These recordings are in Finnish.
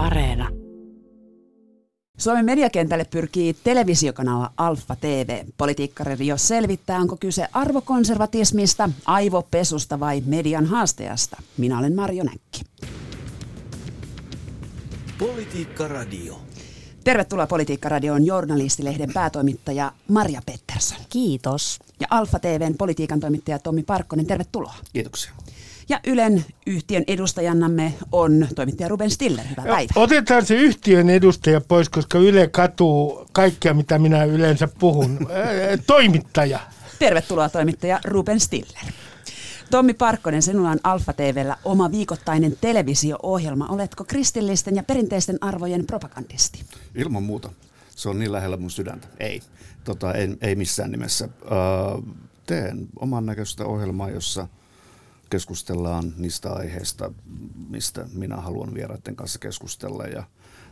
Areena. Suomen mediakentälle pyrkii televisiokanava Alfa TV. Politiikkaredio selvittää, onko kyse arvokonservatismista, aivopesusta vai median haasteesta. Minä olen Marjo Näkki. Politiikka Radio. Tervetuloa Politiikka-radioon journalistilehden päätoimittaja Maria Pettersson. Kiitos. Ja Alfa TVn politiikan toimittaja Tommi Parkkonen, tervetuloa. Kiitoksia. Ja Ylen yhtiön edustajannamme on toimittaja Ruben Stiller. Hyvää päivää. Otetaan se yhtiön edustaja pois, koska Yle katuu kaikkea, mitä minä yleensä puhun. Toimittaja. Tervetuloa toimittaja Ruben Stiller. Tommi Parkkonen, sinulla on Alfa TVllä oma viikoittainen televisio-ohjelma. Oletko kristillisten ja perinteisten arvojen propagandisti? Ilman muuta. Se on niin lähellä mun sydäntä. Ei. Tota, ei, ei missään nimessä. Öö, teen oman näköistä ohjelmaa, jossa keskustellaan niistä aiheista, mistä minä haluan vieraiden kanssa keskustella. Ja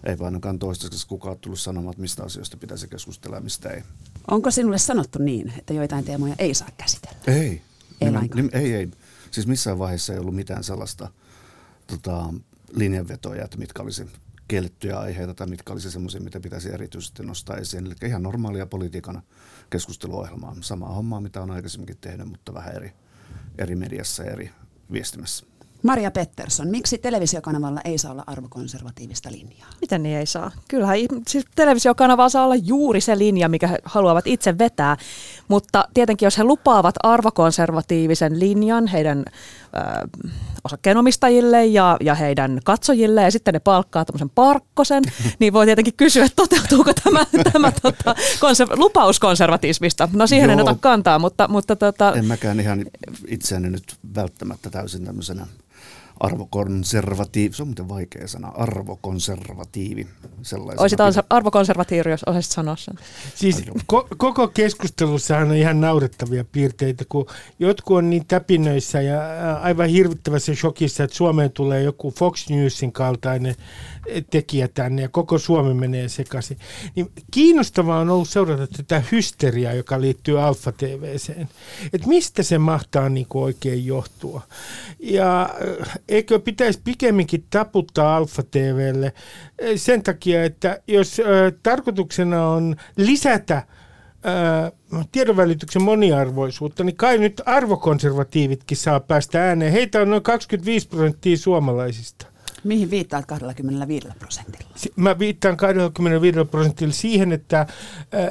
ei ainakaan toistaiseksi kukaan ole tullut sanomaan, että mistä asioista pitäisi keskustella ja mistä ei. Onko sinulle sanottu niin, että joitain teemoja ei saa käsitellä? Ei. Ei Nimen- lainkaan. nim- ei, ei. Siis missään vaiheessa ei ollut mitään sellaista tota, linjanvetoja, että mitkä olisi kiellettyjä aiheita tai mitkä olisi semmoisia, mitä pitäisi erityisesti nostaa esiin. Eli ihan normaalia politiikan keskusteluohjelmaa. Samaa hommaa, mitä on aikaisemminkin tehnyt, mutta vähän eri, eri mediassa ja eri viestimässä. Maria Pettersson, miksi televisiokanavalla ei saa olla arvokonservatiivista linjaa? Miten niin ei saa? Kyllähän siis televisiokanava saa olla juuri se linja, mikä he haluavat itse vetää. Mutta tietenkin, jos he lupaavat arvokonservatiivisen linjan heidän ö, osakkeenomistajille ja, ja heidän katsojille, ja sitten ne palkkaa tämmöisen parkkosen, niin voi tietenkin kysyä, että toteutuuko tämä, tämä tota, konser- lupaus konservatismista. No siihen en Joo. ota kantaa, mutta, mutta tota, En mäkään ihan itseäni nyt välttämättä täysin tämmöisenä arvokonservatiivi, se on muuten vaikea sana, arvokonservatiivi. sellaisena olisit pidän. arvokonservatiivi, jos osaisit sanoa sen. Siis ko- koko keskustelussahan on ihan naurettavia piirteitä, kun jotkut on niin täpinöissä ja aivan hirvittävässä shokissa, että Suomeen tulee joku Fox Newsin kaltainen tekijä tänne ja koko Suomi menee sekaisin. Niin kiinnostavaa on ollut seurata tätä hysteriaa, joka liittyy Alfa TVseen. Että mistä se mahtaa niin kuin oikein johtua. Ja äh, eikö pitäisi pikemminkin taputtaa Alfa TVlle eh, sen takia, että jos äh, tarkoituksena on lisätä äh, tiedonvälityksen moniarvoisuutta, niin kai nyt arvokonservatiivitkin saa päästä ääneen. Heitä on noin 25 prosenttia suomalaisista. Mihin viittaat 25 prosentilla? Mä viittaan 25 prosentilla siihen, että äh,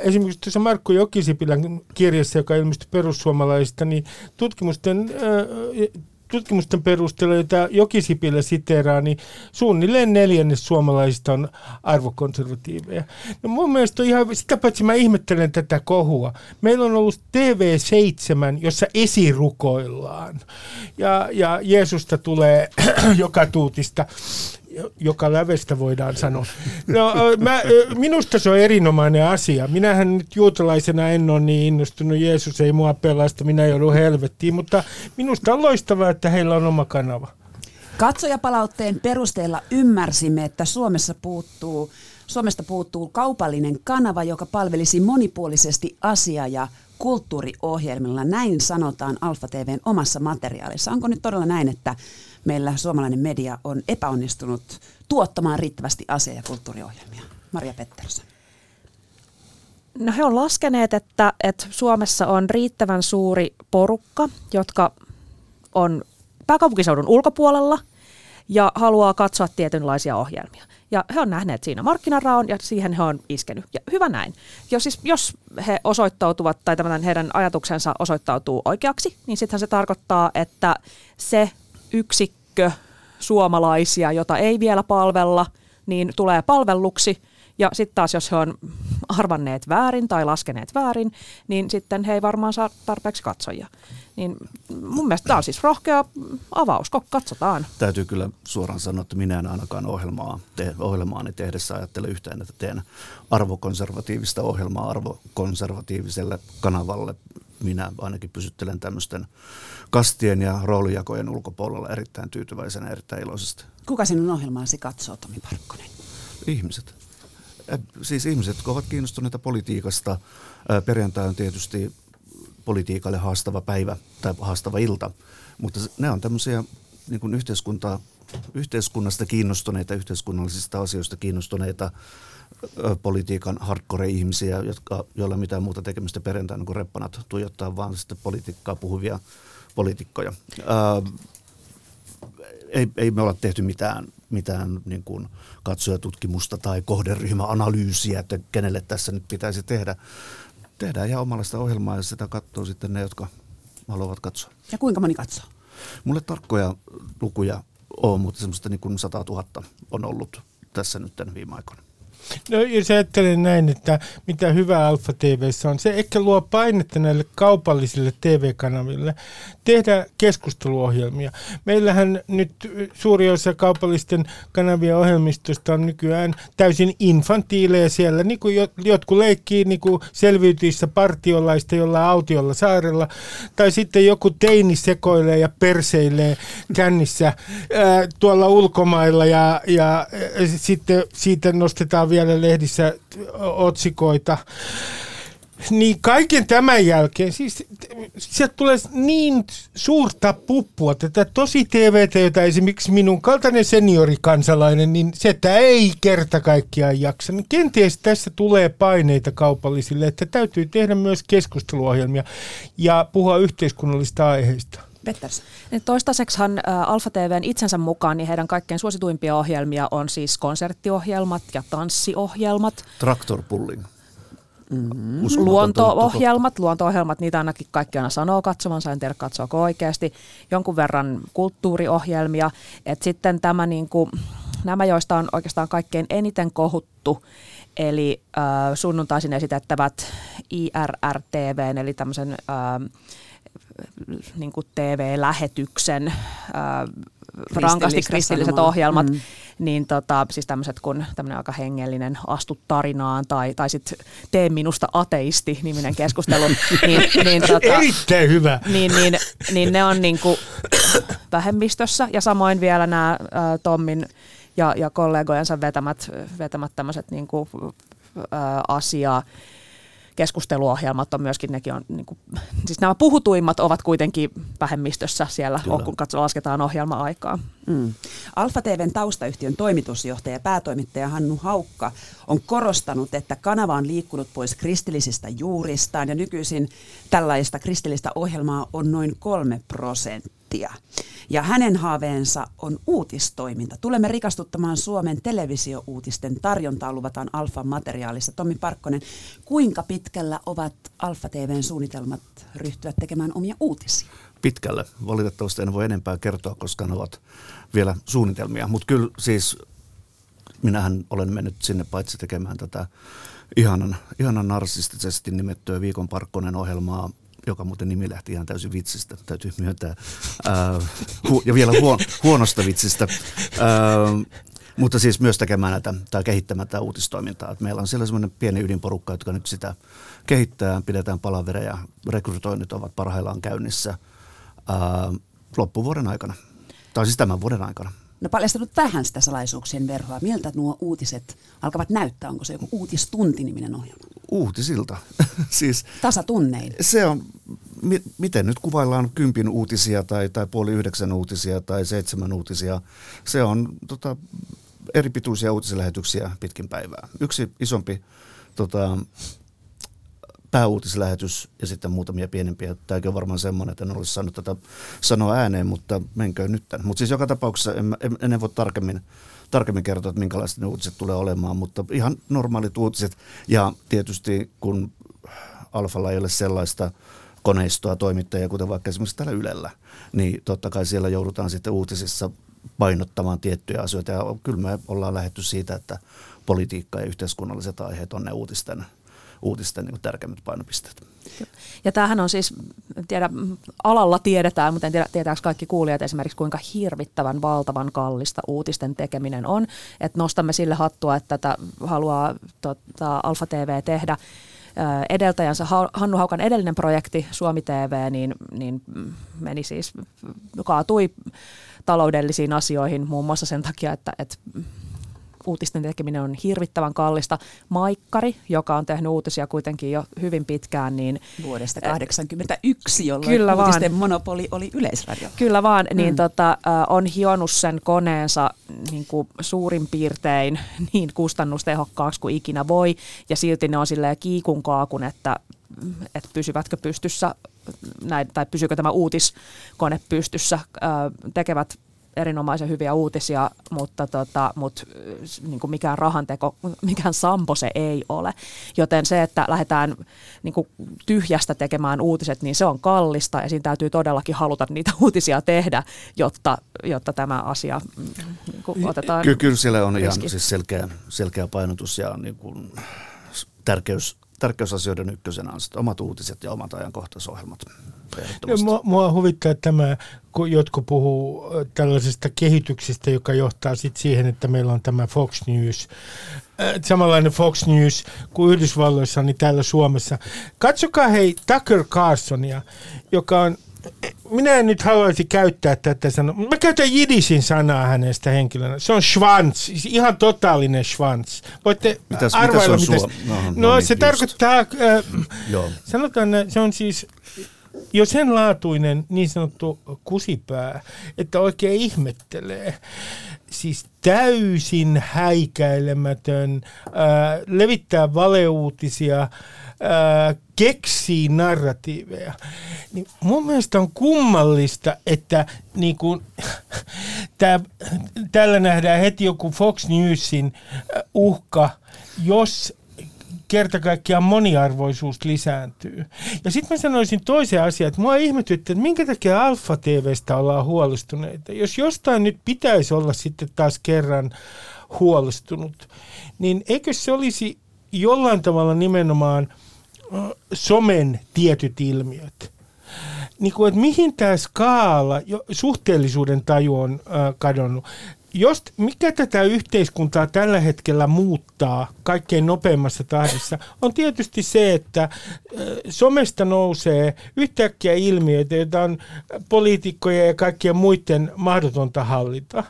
esimerkiksi tuossa Markku Jokisipilän kirjassa, joka ilmestyi perussuomalaisista, niin tutkimusten, äh, tutkimusten perusteella, jota Jokisipilä siteeraa, niin suunnilleen neljännes suomalaisista on arvokonservatiiveja. No mun mielestä on ihan, sitä paitsi mä ihmettelen tätä kohua. Meillä on ollut TV7, jossa esirukoillaan. Ja, ja Jeesusta tulee joka tuutista joka lävestä voidaan sanoa. No, mä, minusta se on erinomainen asia. Minähän nyt juutalaisena en ole niin innostunut. Jeesus ei mua pelasta, minä joudun helvettiin. Mutta minusta on loistavaa, että heillä on oma kanava. Katsojapalautteen perusteella ymmärsimme, että Suomessa puuttuu, Suomesta puuttuu kaupallinen kanava, joka palvelisi monipuolisesti asia- ja kulttuuriohjelmilla. Näin sanotaan Alfa TVn omassa materiaalissa. Onko nyt todella näin, että meillä suomalainen media on epäonnistunut tuottamaan riittävästi asia- ja kulttuuriohjelmia? Maria Pettersson. No he on laskeneet, että, että Suomessa on riittävän suuri porukka, jotka on pääkaupunkiseudun ulkopuolella ja haluaa katsoa tietynlaisia ohjelmia. Ja he on nähneet siinä markkinaraon ja siihen he on iskenyt. Ja hyvä näin. Jos, siis, jos he osoittautuvat tai tämän heidän ajatuksensa osoittautuu oikeaksi, niin sittenhän se tarkoittaa, että se yksikkö suomalaisia, jota ei vielä palvella, niin tulee palvelluksi. Ja sitten taas, jos he on arvanneet väärin tai laskeneet väärin, niin sitten he ei varmaan saa tarpeeksi katsojia. Niin mun mielestä tämä on siis rohkea avaus, katsotaan. Täytyy kyllä suoraan sanoa, että minä en ainakaan ohjelmaa, te, ohjelmaani tehdessä ajattele yhtään, että teen arvokonservatiivista ohjelmaa arvokonservatiiviselle kanavalle. Minä ainakin pysyttelen tämmöisten kastien ja roolijakojen ulkopuolella erittäin tyytyväisenä erittäin iloisesti. Kuka sinun ohjelmaasi katsoo, Tomi Parkkonen? Ihmiset. Siis ihmiset, jotka ovat kiinnostuneita politiikasta. Perjantai on tietysti politiikalle haastava päivä tai haastava ilta, mutta ne on tämmöisiä niin kuin yhteiskunta, yhteiskunnasta kiinnostuneita, yhteiskunnallisista asioista kiinnostuneita politiikan hardcore-ihmisiä, jotka, joilla ei mitään muuta tekemistä perjantaina kuin reppanat tuijottaa vaan sitten politiikkaa puhuvia poliitikkoja. Ää, ei, ei me olla tehty mitään, mitään niin kuin katsojatutkimusta tai kohderyhmäanalyysiä, että kenelle tässä nyt pitäisi tehdä. Tehdään ihan omanlaista ohjelmaa ja sitä katsoo sitten ne, jotka haluavat katsoa. Ja kuinka moni katsoo? Mulle tarkkoja lukuja on, mutta semmoista niin kuin 100 000 on ollut tässä nyt viime aikoina. No jos ajattelen näin, että mitä hyvää Alfa TVssä on, se ehkä luo painetta näille kaupallisille TV-kanaville tehdä keskusteluohjelmia. Meillähän nyt suuri osa kaupallisten kanavien ohjelmistosta on nykyään täysin infantiileja siellä, niin kuin jotkut leikkii niin kuin selviytyissä partiolaista jollain autiolla saarella, tai sitten joku teini sekoilee ja perseilee kännissä ää, tuolla ulkomailla ja, ja ja sitten siitä nostetaan vielä lehdissä otsikoita. Niin kaiken tämän jälkeen, siis sieltä tulee niin suurta puppua, tätä tosi TVtä, jota esimerkiksi minun kaltainen seniorikansalainen, niin se että ei kerta kaikkiaan jaksa. Niin kenties tässä tulee paineita kaupallisille, että täytyy tehdä myös keskusteluohjelmia ja puhua yhteiskunnallista aiheista. Petters. Niin toistaiseksihan Alfa TVn itsensä mukaan niin heidän kaikkein suosituimpia ohjelmia on siis konserttiohjelmat ja tanssiohjelmat, Traktor pulling. Mm-hmm. luonto-ohjelmat, luonto-ohjelmat, niitä ainakin kaikki aina sanoo katsomansa, en tiedä katsoako oikeasti, jonkun verran kulttuuriohjelmia, että sitten tämä niin kuin, nämä, joista on oikeastaan kaikkein eniten kohuttu, eli äh, sunnuntaisin esitettävät IRRTV, eli tämmöisen äh, niin kuin TV-lähetyksen, äh, rankasti kristilliset sanomaa. ohjelmat, Mm. niin tota, siis tämmöiset kuin tämmöinen aika hengellinen Astu tarinaan tai, tai sitten Tee minusta ateisti niminen keskustelu, niin, niin, tota, Erittäin hyvä. niin, niin, niin ne on niinku vähemmistössä ja samoin vielä nämä ä, Tommin ja, ja kollegojensa vetämät, vetämät tämmöiset niinku, ä, asiaa keskusteluohjelmat on myöskin, nekin on, niin kuin, siis nämä puhutuimmat ovat kuitenkin vähemmistössä siellä, Kyllä. kun katso, lasketaan ohjelma-aikaa. Mm. Alfa TVn taustayhtiön toimitusjohtaja ja päätoimittaja Hannu Haukka on korostanut, että kanava on liikkunut pois kristillisistä juuristaan ja nykyisin tällaista kristillistä ohjelmaa on noin kolme prosenttia. Ja hänen haaveensa on uutistoiminta. Tulemme rikastuttamaan Suomen televisiouutisten tarjontaa, luvataan Alfan materiaalissa. Tommi Parkkonen, kuinka pitkällä ovat Alfa TVn suunnitelmat ryhtyä tekemään omia uutisia? pitkälle. Valitettavasti en voi enempää kertoa, koska ne ovat vielä suunnitelmia. Mutta kyllä siis minähän olen mennyt sinne paitsi tekemään tätä ihanan, ihanan narsistisesti nimettyä Viikon Parkkonen ohjelmaa, joka muuten nimi lähti ihan täysin vitsistä, täytyy myöntää. Ää, hu- ja vielä huon, huonosta vitsistä. Ää, mutta siis myös tekemään näitä tai kehittämään tätä uutistoimintaa. Et meillä on siellä semmoinen pieni ydinporukka, jotka nyt sitä kehittää, pidetään palavereja, rekrytoinnit ovat parhaillaan käynnissä ää, loppuvuoden aikana. Tai siis tämän vuoden aikana. No paljastanut vähän sitä salaisuuksien verhoa. Miltä nuo uutiset alkavat näyttää? Onko se joku uutistunti-niminen ohjelma? Uutisilta. siis Tasatunnein. se on, mi, miten nyt kuvaillaan kympin uutisia tai, tai puoli yhdeksän uutisia tai seitsemän uutisia. Se on tota, eri pituisia uutislähetyksiä pitkin päivää. Yksi isompi tota, pääuutislähetys ja sitten muutamia pienempiä. Tämäkin on varmaan semmoinen, että en olisi saanut tätä sanoa ääneen, mutta menköön nyt. Mutta siis joka tapauksessa en, en, en voi tarkemmin, tarkemmin kertoa, että minkälaiset ne uutiset tulee olemaan, mutta ihan normaalit uutiset. Ja tietysti kun Alfalla ei ole sellaista koneistoa, toimittajia, kuten vaikka esimerkiksi täällä Ylellä, niin totta kai siellä joudutaan sitten uutisissa painottamaan tiettyjä asioita. Ja kyllä me ollaan lähetty siitä, että politiikka ja yhteiskunnalliset aiheet on ne uutisten, uutisten niin tärkeimmät painopisteet. Ja tämähän on siis, tiedä, alalla tiedetään, mutta en tiedä, tietääkö kaikki kuulijat esimerkiksi, kuinka hirvittävän valtavan kallista uutisten tekeminen on. Että nostamme sille hattua, että tätä haluaa tota, Alfa TV tehdä. Edeltäjänsä Ha- Hannu Haukan edellinen projekti Suomi TV niin, niin meni siis, kaatui taloudellisiin asioihin muun muassa sen takia, että, että uutisten tekeminen on hirvittävän kallista. Maikkari, joka on tehnyt uutisia kuitenkin jo hyvin pitkään, niin... Vuodesta 1981, jolloin Kyllä uutisten vaan. monopoli oli yleisradio. Kyllä vaan, niin tota, on hionut sen koneensa niin kuin suurin piirtein niin kustannustehokkaaksi kuin ikinä voi, ja silti ne on silleen kiikun kaakun, että, että pysyvätkö pystyssä, näin, tai pysyykö tämä uutiskone pystyssä, tekevät erinomaisen hyviä uutisia, mutta, tota, mutta niin kuin mikään rahanteko, mikään sampo se ei ole. Joten se, että lähdetään niin kuin tyhjästä tekemään uutiset, niin se on kallista ja siinä täytyy todellakin haluta niitä uutisia tehdä, jotta, jotta tämä asia niin kuin otetaan Ky- kyllä siellä on ihan riski. siis selkeä, selkeä painotus ja niin kuin tärkeys, tärkeysasioiden ykkösenä on omat uutiset ja omat ajankohtaisohjelmat. Ja mua, mua huvittaa tämä, kun jotkut puhuu tällaisesta kehityksestä, joka johtaa sit siihen, että meillä on tämä Fox News, äh, samanlainen Fox News kuin Yhdysvalloissa, niin täällä Suomessa. Katsokaa hei Tucker Carlsonia, joka on minä en nyt haluaisi käyttää tätä sanaa. Mä käytän jidisin sanaa hänestä henkilönä. Se on schwanz, siis ihan totaalinen schwanz. Voitte Mitäs- arvailla, mitäs on mitä... suo- no, no, no niin, se just. tarkoittaa... Äh, Joo. Sanotaan, että se on siis jo sen laatuinen niin sanottu kusipää, että oikein ihmettelee. Siis täysin häikäilemätön, ää, levittää valeuutisia, ää, keksii narratiiveja. Niin mun mielestä on kummallista, että niin kun, tää, täällä nähdään heti joku Fox Newsin ää, uhka, jos kerta kaikkiaan moniarvoisuus lisääntyy. Ja sitten mä sanoisin toisen asian, että mua ihmetytti, että minkä takia Alfa TVstä ollaan huolestuneita. Jos jostain nyt pitäisi olla sitten taas kerran huolestunut, niin eikö se olisi jollain tavalla nimenomaan somen tietyt ilmiöt? niin kuin, että mihin tämä skaala, jo, suhteellisuuden taju on äh, kadonnut. Jos, mikä tätä yhteiskuntaa tällä hetkellä muuttaa kaikkein nopeimmassa tahdissa, on tietysti se, että somesta nousee yhtäkkiä ilmiöitä, joita on poliitikkojen ja kaikkien muiden mahdotonta hallita.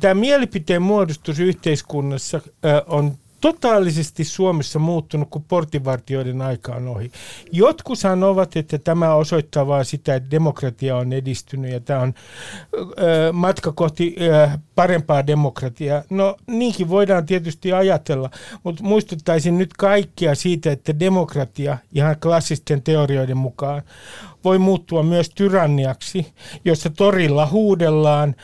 Tämä mielipiteen muodostus yhteiskunnassa on totaalisesti Suomessa muuttunut, kun portinvartijoiden aika on ohi. Jotkut sanovat, että tämä osoittaa vain sitä, että demokratia on edistynyt ja tämä on ö, matka kohti ö, parempaa demokratiaa. No niinkin voidaan tietysti ajatella, mutta muistuttaisin nyt kaikkia siitä, että demokratia ihan klassisten teorioiden mukaan voi muuttua myös tyranniaksi, jossa torilla huudellaan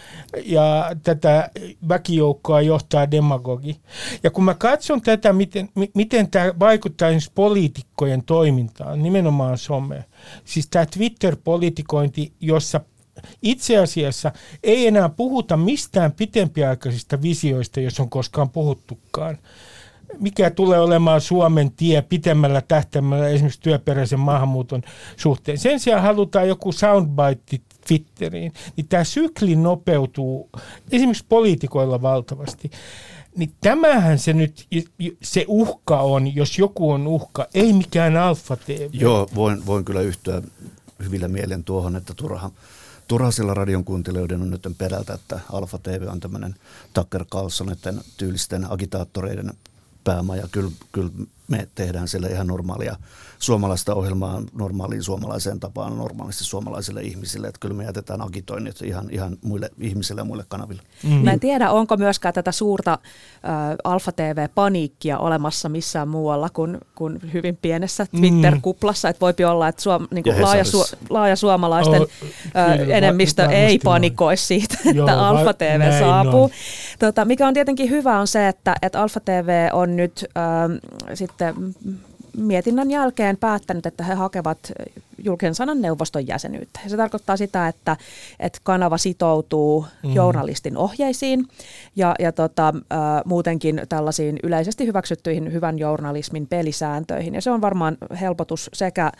ja tätä väkijoukkoa johtaa demagogi. Ja kun mä katson tätä, miten, mi- miten tämä vaikuttaa esimerkiksi poliitikkojen toimintaan, nimenomaan some, siis tämä Twitter-politikointi, jossa itse asiassa ei enää puhuta mistään pitempiaikaisista visioista, jos on koskaan puhuttukaan mikä tulee olemaan Suomen tie pitemmällä tähtäimellä esimerkiksi työperäisen maahanmuuton suhteen. Sen sijaan halutaan joku soundbite Twitteriin, niin tämä sykli nopeutuu esimerkiksi poliitikoilla valtavasti. Niin tämähän se nyt, se uhka on, jos joku on uhka, ei mikään Alfa TV. Joo, voin, voin kyllä yhtyä hyvillä mielen tuohon, että turha, turha sillä radion kuuntelijoiden on nyt perältä, että Alfa TV on tämmöinen Tucker Carlsoneiden tyylisten agitaattoreiden päämaja. Kyllä, kyllä me tehdään siellä ihan normaalia suomalaista ohjelmaa normaaliin suomalaiseen tapaan normaalisti suomalaisille ihmisille. Että kyllä me jätetään agitoinnit ihan, ihan muille ihmisille ja muille kanaville. Mm. Mä en tiedä, onko myöskään tätä suurta äh, Alfa TV-paniikkia olemassa missään muualla kuin, kuin hyvin pienessä Twitter-kuplassa. Että voipi olla, että suom, niin kuin laaja, su, laaja suomalaisten Oh, äh, enemmistö ei panikoi siitä, että Joo, Alfa TV saapuu. on. Tota, mikä on tietenkin hyvä on se, että, että Alfa TV on nyt äh, sitten mietinnän jälkeen päättänyt, että he hakevat julkisen sanan neuvoston jäsenyyttä. Ja se tarkoittaa sitä, että, että kanava sitoutuu mm. journalistin ohjeisiin ja, ja tota, äh, muutenkin tällaisiin yleisesti hyväksyttyihin hyvän journalismin pelisääntöihin. Ja se on varmaan helpotus sekä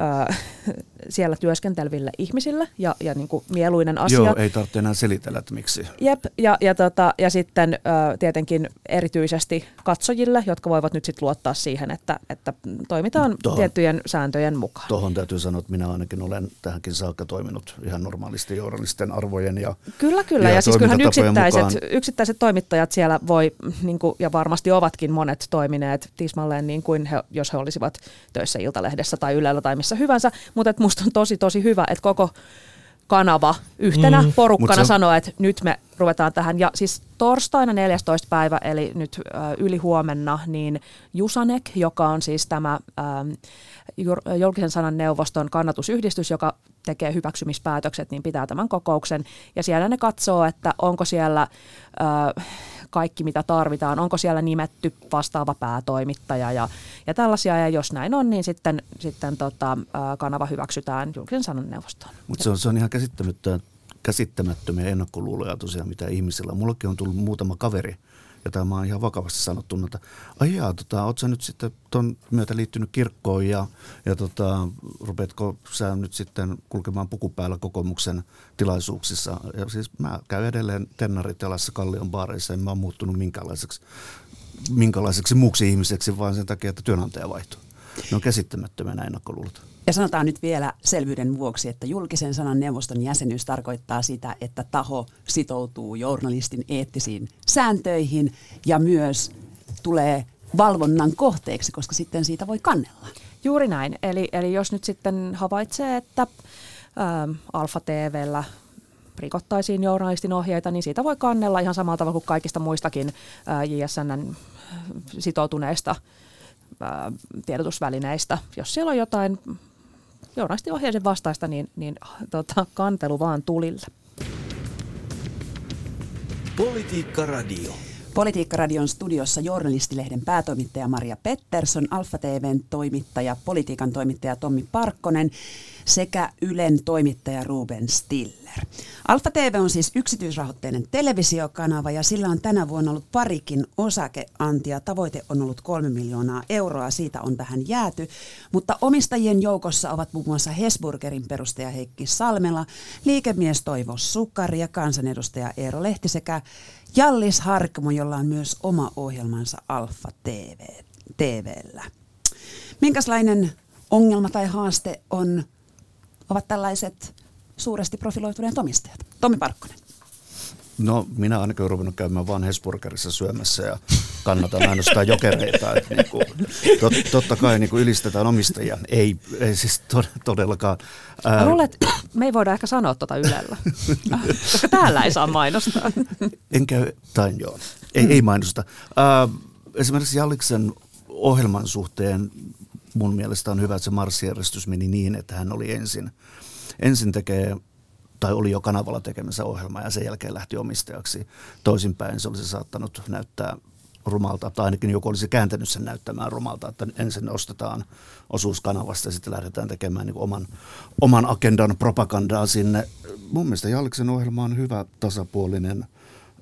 äh, siellä työskenteleville ihmisille ja, ja niin kuin mieluinen asia. Joo, ei tarvitse enää selitellä, että miksi. Jep, ja, ja, tota, ja sitten ö, tietenkin erityisesti katsojille, jotka voivat nyt sitten luottaa siihen, että, että toimitaan Tohon- tiettyjen sääntöjen mukaan. Tuohon täytyy sanoa, että minä ainakin olen tähänkin saakka toiminut ihan normaalisti journalisten arvojen ja Kyllä, kyllä. Ja, ja siis kyllähän yksittäiset, yksittäiset toimittajat siellä voi, niin kuin, ja varmasti ovatkin monet toimineet tismalleen niin kuin he, jos he olisivat töissä Iltalehdessä tai Ylellä tai missä hyvänsä. Mutta musta on tosi, tosi hyvä, että koko kanava yhtenä mm. porukkana sanoo, että nyt me ruvetaan tähän. Ja siis torstaina 14. päivä, eli nyt äh, yli huomenna, niin Jusanek, joka on siis tämä äh, julkisen sanan neuvoston kannatusyhdistys, joka tekee hyväksymispäätökset, niin pitää tämän kokouksen. Ja siellä ne katsoo, että onko siellä äh, kaikki, mitä tarvitaan, onko siellä nimetty vastaava päätoimittaja ja, ja tällaisia. Ja jos näin on, niin sitten, sitten tota, kanava hyväksytään julkisen sanan neuvostoon. Mutta se on, se on ihan käsittämättömiä ennakkoluuloja tosiaan, mitä ihmisillä. Mullakin on tullut muutama kaveri, ja tämä on ihan vakavasti sanottuna, että ai jaa, tota, oot sä nyt sitten ton myötä liittynyt kirkkoon ja, ja tota, rupeatko sä nyt sitten kulkemaan puku päällä kokoomuksen tilaisuuksissa. Ja siis mä käyn edelleen tennaritelassa Kallion baareissa, en mä ole muuttunut minkälaiseksi, minkälaiseksi muuksi ihmiseksi, vaan sen takia, että työnantaja vaihtuu. Ne on käsittämättömiä näin ennakkoluulot. Ja sanotaan nyt vielä selvyyden vuoksi, että julkisen sanan neuvoston jäsenyys tarkoittaa sitä, että taho sitoutuu journalistin eettisiin sääntöihin ja myös tulee valvonnan kohteeksi, koska sitten siitä voi kannella. Juuri näin. Eli, eli jos nyt sitten havaitsee, että ä, Alfa TVllä rikottaisiin journalistin ohjeita, niin siitä voi kannella ihan samalla tavalla kuin kaikista muistakin ä, JSNn sitoutuneista ä, tiedotusvälineistä. Jos siellä on jotain journalistiohjeiden vastaista, niin, niin tota, kantelu vaan tulille. Politiikka Radio. Politiikkaradion studiossa journalistilehden päätoimittaja Maria Pettersson, Alfa TVn toimittaja, politiikan toimittaja Tommi Parkkonen sekä Ylen toimittaja Ruben Stiller. Alfa TV on siis yksityisrahoitteinen televisiokanava ja sillä on tänä vuonna ollut parikin osakeantia. Tavoite on ollut kolme miljoonaa euroa, siitä on vähän jääty. Mutta omistajien joukossa ovat muun muassa Hesburgerin perustaja Heikki Salmela, liikemies Toivo Sukari ja kansanedustaja Eero Lehti sekä Jallis Harkmo, jolla on myös oma ohjelmansa Alfa TV, TVllä. Minkälainen ongelma tai haaste on ovat tällaiset suuresti profiloituneet omistajat? Tomi Parkkonen. No minä ainakin olen ruvennut käymään vaan Hesburgerissa syömässä ja kannatan ainoastaan jokereita. Että niin kuin, tot, totta kai niin kuin ylistetään omistajia. Ei, ei siis todellakaan. Ää... Luulen, että me ei voida ehkä sanoa tuota Ylellä, koska täällä ei saa mainostaa. En käy, tai joo, ei, ei mainosta. Ää, esimerkiksi Jalliksen ohjelman suhteen mun mielestä on hyvä, että se marssijärjestys meni niin, että hän oli ensin, ensin tekee tai oli jo kanavalla tekemässä ohjelmaa ja sen jälkeen lähti omistajaksi. Toisinpäin se olisi saattanut näyttää rumalta, tai ainakin joku olisi kääntänyt sen näyttämään rumalta, että ensin ostetaan osuus kanavasta ja sitten lähdetään tekemään niin oman, oman agendan propagandaa sinne. Mun mielestä Jalliksen ohjelma on hyvä tasapuolinen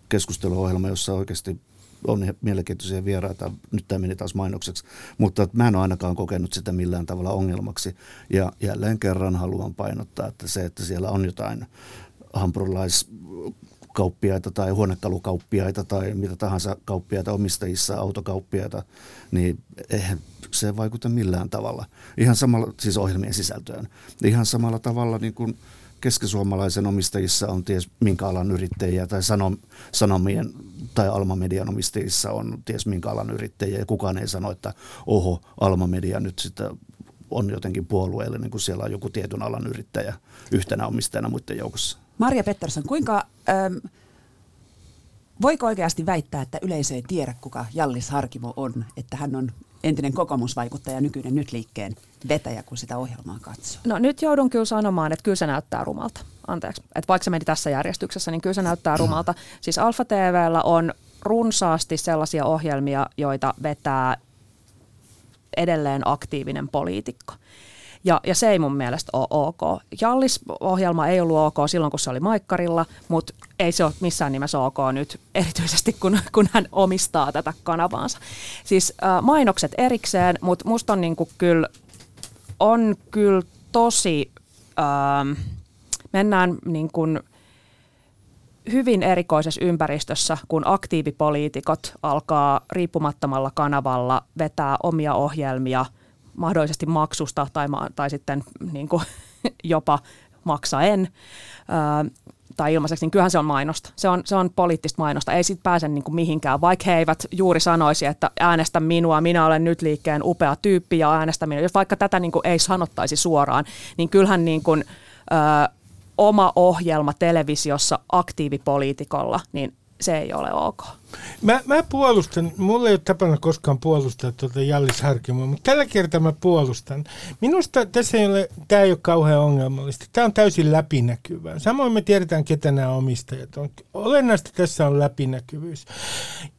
keskusteluohjelma, jossa oikeasti on mielenkiintoisia vieraita, nyt tämä meni taas mainokseksi, mutta mä en ole ainakaan kokenut sitä millään tavalla ongelmaksi. Ja jälleen kerran haluan painottaa, että se, että siellä on jotain hampurulais kauppiaita tai huonekalukauppiaita tai mitä tahansa kauppiaita omistajissa, autokauppiaita, niin eihän se vaikuta millään tavalla. Ihan samalla, siis ohjelmien sisältöön. Ihan samalla tavalla niin kuin keskisuomalaisen omistajissa on ties minkä alan yrittäjiä tai sanom, sanomien tai Alma Median omistajissa on ties minkä alan yrittäjiä ja kukaan ei sano, että oho, Alma Media nyt sitten on jotenkin puolueellinen, kun siellä on joku tietyn alan yrittäjä yhtenä omistajana muiden joukossa. Maria Pettersson, kuinka, ähm, voiko oikeasti väittää, että yleisö ei tiedä, kuka Jallis Harkimo on, että hän on entinen kokoomusvaikuttaja, nykyinen nyt liikkeen vetäjä, kun sitä ohjelmaa katsoo? No nyt joudun kyllä sanomaan, että kyllä se näyttää rumalta. Anteeksi. Että vaikka se meni tässä järjestyksessä, niin kyllä se näyttää rumalta. Siis Alfa TVllä on runsaasti sellaisia ohjelmia, joita vetää edelleen aktiivinen poliitikko. Ja, ja se ei mun mielestä ole ok. Jallis-ohjelma ei ollut ok silloin, kun se oli Maikkarilla, mutta ei se ole missään nimessä ok nyt, erityisesti kun, kun hän omistaa tätä kanavaansa. Siis äh, mainokset erikseen, mutta musta on niinku kyllä, on kyllä tosi, äh, mennään niin kuin hyvin erikoisessa ympäristössä, kun aktiivipoliitikot alkaa riippumattomalla kanavalla vetää omia ohjelmia – mahdollisesti maksusta tai, ma- tai sitten niin kuin, jopa maksaen ää, tai ilmaiseksi, niin kyllähän se on mainosta. Se on, se on poliittista mainosta. Ei siitä pääse niin kuin mihinkään, vaikka he eivät juuri sanoisi, että äänestä minua, minä olen nyt liikkeen upea tyyppi ja äänestä minua. Jos vaikka tätä niin kuin ei sanottaisi suoraan, niin kyllähän niin kuin, ö, oma ohjelma televisiossa aktiivipoliitikolla, niin se ei ole ok. Mä, mä puolustan, mulla ei ole tapana koskaan puolustaa tuota Jallis Harkimoa, mutta tällä kertaa mä puolustan. Minusta tässä ei ole, tämä ei ole kauhean ongelmallista. Tämä on täysin läpinäkyvää. Samoin me tiedetään, ketä nämä omistajat on. Olennaista tässä on läpinäkyvyys.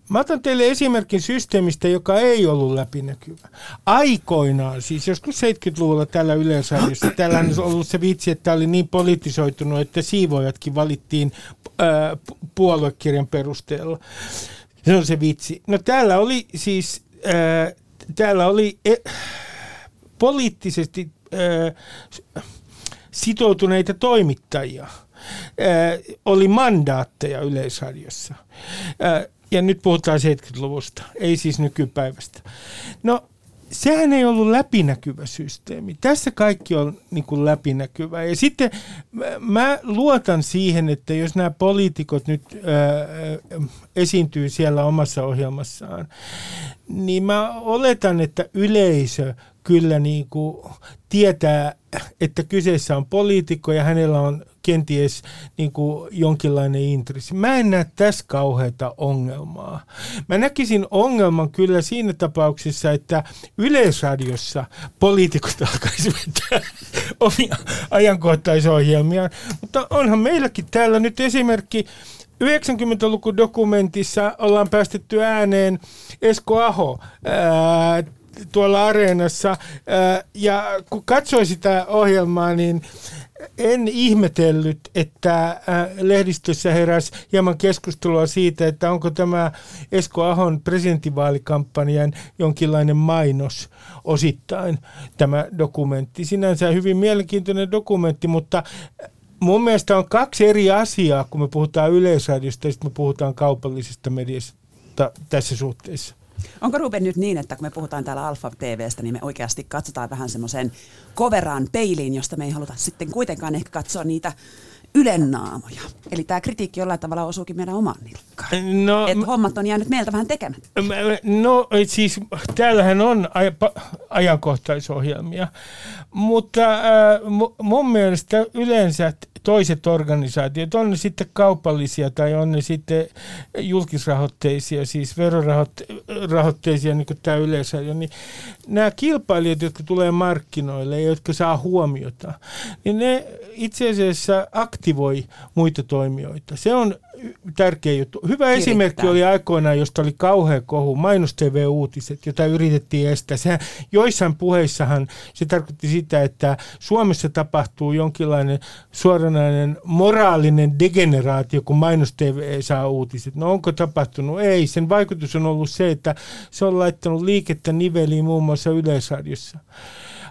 Mä otan teille esimerkin systeemistä, joka ei ollut läpinäkyvä. Aikoinaan, siis joskus 70-luvulla tällä yleisradiossa, täällä on ollut se vitsi, että tämä oli niin politisoitunut, että siivoojatkin valittiin ää, puoluekirjan perusteella. Se on se vitsi. No täällä oli siis, ää, täällä oli e, poliittisesti ää, sitoutuneita toimittajia. Ää, oli mandaatteja Yleisradiossa. Ää, ja nyt puhutaan 70-luvusta, ei siis nykypäivästä. No sehän ei ollut läpinäkyvä systeemi. Tässä kaikki on niin kuin läpinäkyvä. Ja sitten mä luotan siihen, että jos nämä poliitikot nyt ää, esiintyy siellä omassa ohjelmassaan, niin mä oletan, että yleisö kyllä niin kuin tietää, että kyseessä on poliitikko ja hänellä on kenties niin kuin jonkinlainen intressi. Mä en näe tässä kauheata ongelmaa. Mä näkisin ongelman kyllä siinä tapauksessa, että yleisradiossa poliitikot alkaisivat omia ajankohtaisohjelmia. Mutta onhan meilläkin täällä nyt esimerkki 90-luvun dokumentissa ollaan päästetty ääneen Esko Aho ää, tuolla areenassa. Ää, ja kun katsoin sitä ohjelmaa, niin en ihmetellyt, että lehdistössä heräsi hieman keskustelua siitä, että onko tämä Esko Ahon presidentinvaalikampanjan jonkinlainen mainos osittain tämä dokumentti. Sinänsä hyvin mielenkiintoinen dokumentti, mutta mun mielestä on kaksi eri asiaa, kun me puhutaan yleisradiosta ja sitten me puhutaan kaupallisesta mediasta tässä suhteessa. Onko Ruben nyt niin, että kun me puhutaan täällä Alfa TVstä, niin me oikeasti katsotaan vähän semmoisen koveraan peiliin, josta me ei haluta sitten kuitenkaan ehkä katsoa niitä Ylen naamoja. Eli tämä kritiikki jollain tavalla osuukin meidän omaan nilkkaan. No, Et hommat on jäänyt meiltä vähän tekemättä. No siis täällähän on aj- ajankohtaisohjelmia, mutta äh, mun mielestä yleensä toiset organisaatiot, on ne sitten kaupallisia tai on ne sitten julkisrahoitteisia, siis verorahoitteisia niin kuin tämä yleensä, niin nämä kilpailijat, jotka tulee markkinoille ja jotka saa huomiota, niin ne itse asiassa aktivoi muita toimijoita. Se on tärkeä juttu. Hyvä Kirittää. esimerkki oli aikoinaan, josta oli kauhea kohu, mainos TV-uutiset, jota yritettiin estää. Sehän, joissain puheissahan se tarkoitti sitä, että Suomessa tapahtuu jonkinlainen suoranainen moraalinen degeneraatio, kun mainos TV saa uutiset. No onko tapahtunut? Ei. Sen vaikutus on ollut se, että se on laittanut liikettä niveliin muun muassa Yleisradiossa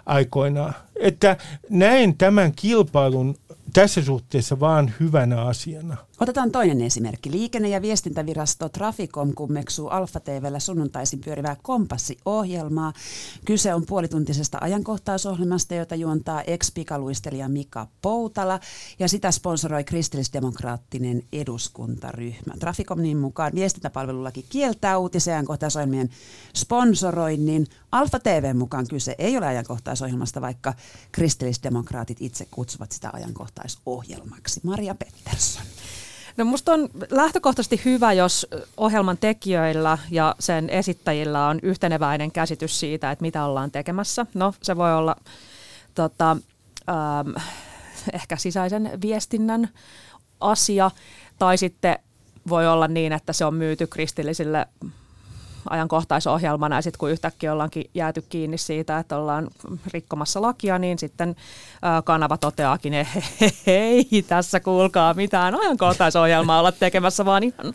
aikoinaan. Että näen tämän kilpailun tässä suhteessa vaan hyvänä asiana. Otetaan toinen esimerkki. Liikenne- ja viestintävirasto Traficom kummeksuu Alfa TVllä sunnuntaisin pyörivää kompassiohjelmaa. Kyse on puolituntisesta ajankohtaisohjelmasta, jota juontaa ex-pikaluistelija Mika Poutala ja sitä sponsoroi kristillisdemokraattinen eduskuntaryhmä. Traficomin mukaan viestintäpalvelulaki kieltää uutisen ajankohtaisohjelmien sponsoroinnin. Alfa TV mukaan kyse ei ole ajankohtaisohjelmasta, vaikka kristillisdemokraatit itse kutsuvat sitä ajankohtaisohjelmaksi. Maria Pettersson. No musta on lähtökohtaisesti hyvä, jos ohjelman tekijöillä ja sen esittäjillä on yhteneväinen käsitys siitä, että mitä ollaan tekemässä. No se voi olla tota, ähm, ehkä sisäisen viestinnän asia tai sitten voi olla niin, että se on myyty kristillisille ajankohtaisohjelmana ja sitten kun yhtäkkiä ollaankin jääty kiinni siitä, että ollaan rikkomassa lakia, niin sitten kanava toteaakin, että hei, tässä kuulkaa mitään ajankohtaisohjelmaa olla tekemässä, vaan ihan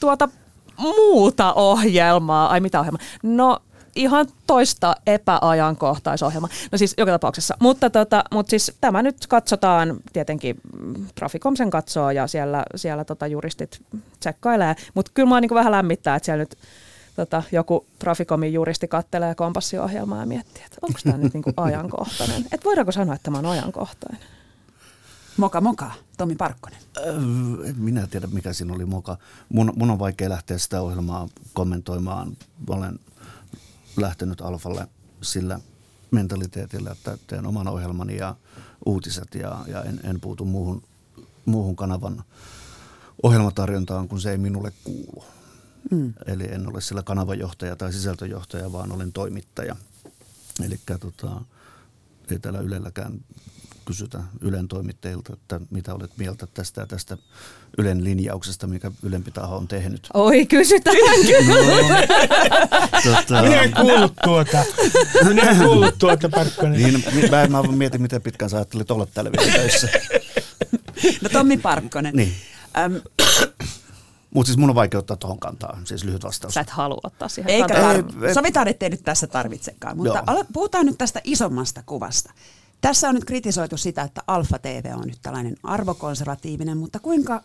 tuota muuta ohjelmaa. Ai mitä ohjelmaa? No ihan toista epäajankohtaisohjelmaa. No siis joka tapauksessa. Mutta, tota, mutta siis tämä nyt katsotaan, tietenkin Traficom sen katsoo ja siellä, siellä tota juristit tsekkailee. Mutta kyllä mä niin vähän lämmittää, että siellä nyt tota, joku Traficomin juristi kattelee kompassiohjelmaa ja miettii, että onko tämä nyt niinku ajankohtainen. Et voidaanko sanoa, että tämä on ajankohtainen? Moka moka, Tomi Parkkonen. Öö, en minä tiedä, mikä siinä oli moka. Mun, mun on vaikea lähteä sitä ohjelmaa kommentoimaan. Olen lähtenyt Alfalle sillä mentaliteetillä, että teen oman ohjelmani ja uutiset ja, ja en, en puutu muuhun, muuhun kanavan ohjelmatarjontaan, kun se ei minulle kuulu. Mm. Eli en ole sillä kanavajohtaja tai sisältöjohtaja, vaan olen toimittaja. Eli tota, ei täällä Ylelläkään kysytä Ylen toimittajilta, että mitä olet mieltä tästä ja tästä Ylen linjauksesta, mikä Ylempi taho on tehnyt. Oi, kysytään kyllä. tota... Minä en kuullut tuota. Minä en kuullut tuota, Parkkonen. Niin, mä, mä mietin, miten pitkään sä ajattelit olla täällä vielä töissä. No Tommi Parkkonen. Niin. Öm, mutta siis mun on vaikea ottaa tuohon kantaa, siis lyhyt vastaus. Sä et halua ottaa siihen Eikä tar- ei, Sovitaan, ettei nyt tässä tarvitsekaan, mutta Joo. puhutaan nyt tästä isommasta kuvasta. Tässä on nyt kritisoitu sitä, että Alfa TV on nyt tällainen arvokonservatiivinen, mutta kuinka,